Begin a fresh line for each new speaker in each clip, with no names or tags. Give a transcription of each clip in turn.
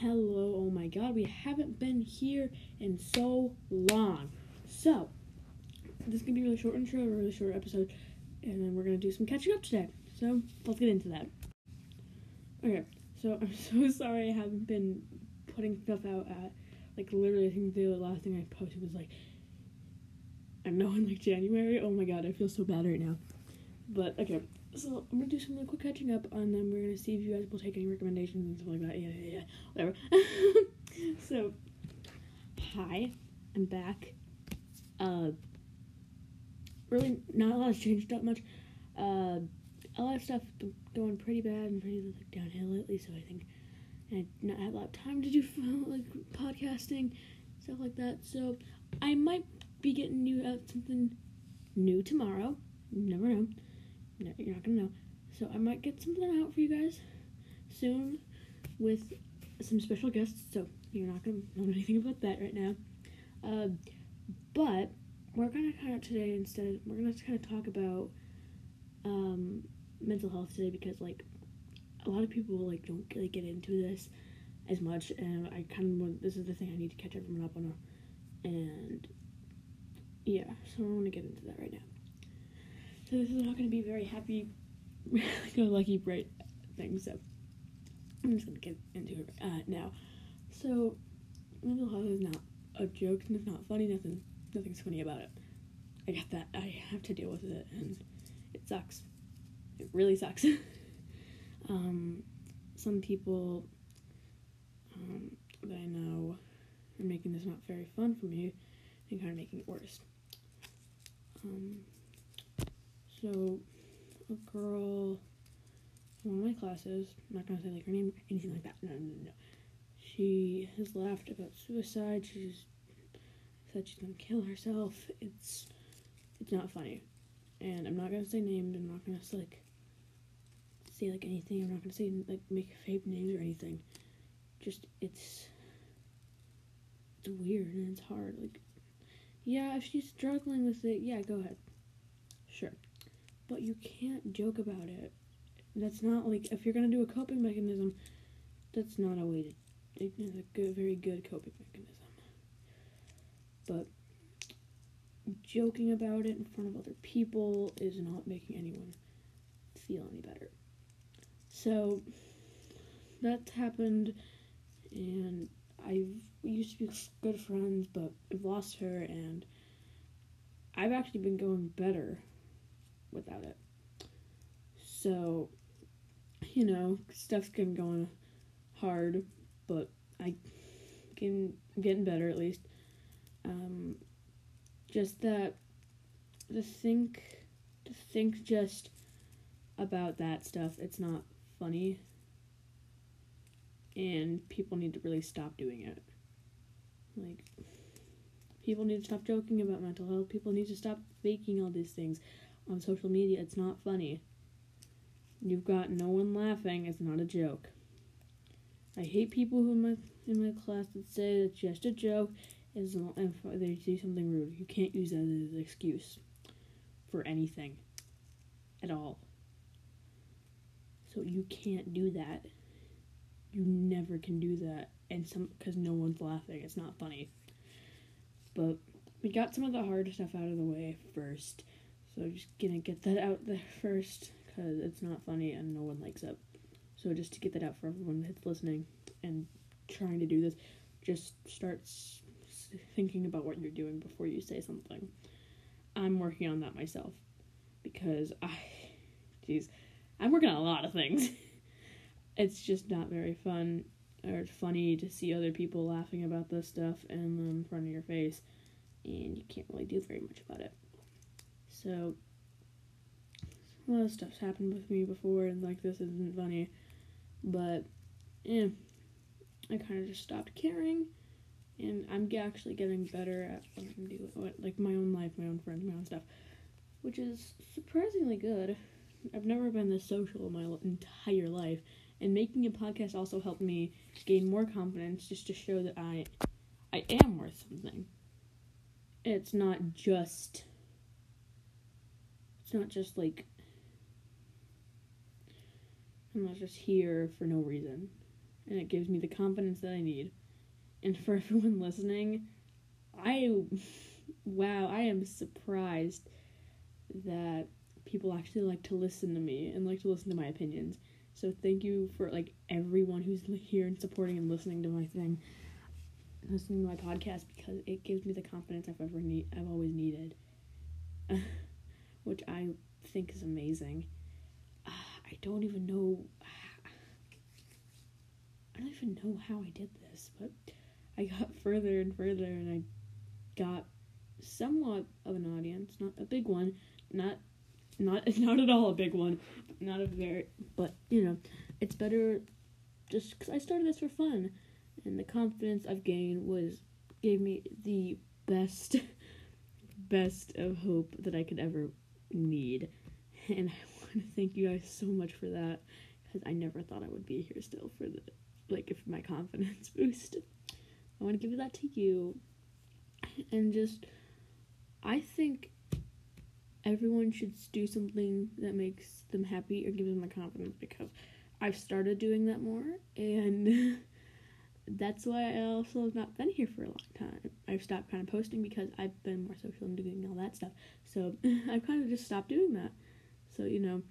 Hello, oh my god, we haven't been here in so long. So, this is gonna be a really short intro, a really short episode, and then we're gonna do some catching up today. So, let's get into that. Okay, so I'm so sorry I haven't been putting stuff out at, like, literally, I think the last thing I posted was like, I know in like January. Oh my god, I feel so bad right now. But, okay, so I'm gonna do some really quick catching up, and then we're gonna see if you guys will take any recommendations and stuff like that. Yeah, yeah, yeah, whatever. so, hi, I'm back. Uh, really, not a lot has changed that much. Uh, a lot of stuff going pretty bad and pretty like, downhill lately. So I think I not have a lot of time to do like podcasting stuff like that. So I might be getting new out something new tomorrow. Never know. You're not gonna know. So I might get something out for you guys soon with some special guests. So you're not gonna know anything about that right now. Uh, but we're gonna kind of today instead. We're gonna kind of talk about um, mental health today because like a lot of people like don't really get into this as much, and I kind of this is the thing I need to catch everyone up on, and yeah, so I want to get into that right now. So this is not going to be very happy, go lucky, bright thing. So I'm just going to get into it uh, now. So mental health is not a joke. And it's not funny. Nothing. Nothing's funny about it. I got that. I have to deal with it, and it sucks. It really sucks. um, some people um, that I know are making this not very fun for me and kind of making it worse. Um, so, a girl in one of my classes, I'm not gonna say like her name or anything like that. No, no, no. She has laughed about suicide. She's said she's gonna kill herself. It's it's not funny, and I'm not gonna say names. I'm not gonna like say like anything. I'm not gonna say like make fake names or anything. Just it's it's weird and it's hard. Like, yeah, if she's struggling with it, yeah, go ahead, but you can't joke about it. That's not like if you're gonna do a coping mechanism. That's not a way to. It's a good, very good coping mechanism. But joking about it in front of other people is not making anyone feel any better. So that's happened, and I've used to be good friends, but I've lost her, and I've actually been going better without it. So, you know, stuff's been going hard, but I can getting better at least. Um, just that to think to think just about that stuff it's not funny and people need to really stop doing it like people need to stop joking about mental health people need to stop faking all these things on social media it's not funny you've got no one laughing it's not a joke i hate people who in my in my class that say it's just a joke long if they do something rude. You can't use that as an excuse for anything at all. So you can't do that. You never can do that, and some because no one's laughing. It's not funny. But we got some of the hard stuff out of the way first, so I'm just gonna get that out there first because it's not funny and no one likes it. So just to get that out for everyone that's listening and trying to do this, just start thinking about what you're doing before you say something. I'm working on that myself because I, jeez, I'm working on a lot of things. it's just not very fun or funny to see other people laughing about this stuff and in front of your face, and you can't really do very much about it. So, a lot of stuff's happened with me before, and like this isn't funny, but yeah, I kind of just stopped caring and I'm actually getting better at what I'm doing, like my own life, my own friends, my own stuff, which is surprisingly good. I've never been this social in my entire life, and making a podcast also helped me gain more confidence, just to show that I, I am worth something. It's not just. It's not just like. I'm not just here for no reason. and it gives me the confidence that I need. And for everyone listening, I wow, I am surprised that people actually like to listen to me and like to listen to my opinions. So thank you for like everyone who's here and supporting and listening to my thing, listening to my podcast because it gives me the confidence I've ever need I've always needed, which I think is amazing. Uh, I don't even know. I don't even know how I did this, but I got further and further, and I got somewhat of an audience, not a big one, not not not at all a big one, not a very, but you know, it's better just because I started this for fun, and the confidence I've gained was gave me the best best of hope that I could ever need, and I want to thank you guys so much for that because I never thought I would be here still for the like if my confidence boost. I want to give that to you, and just I think everyone should do something that makes them happy or gives them the confidence because I've started doing that more and that's why I also have not been here for a long time. I've stopped kind of posting because I've been more social and doing all that stuff. So I've kind of just stopped doing that. So, you know,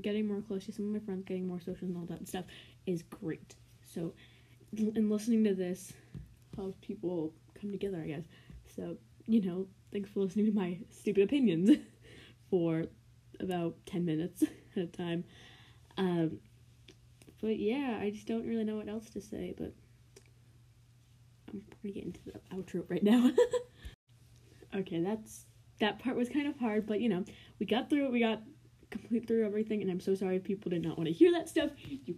getting more close to some of my friends, getting more social and all that stuff is great. So, and listening to this helps people come together, I guess. So, you know, thanks for listening to my stupid opinions. for about 10 minutes at a time. Um, but yeah, I just don't really know what else to say, but gonna get into the outro right now. okay, that's that part was kind of hard, but you know, we got through it, we got complete through everything, and I'm so sorry if people did not want to hear that stuff. You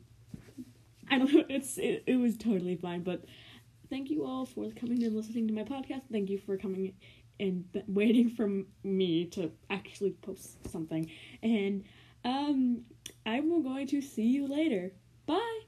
I don't know, it's it, it was totally fine, but thank you all for coming and listening to my podcast. Thank you for coming and waiting for me to actually post something. And um, I'm going to see you later. Bye.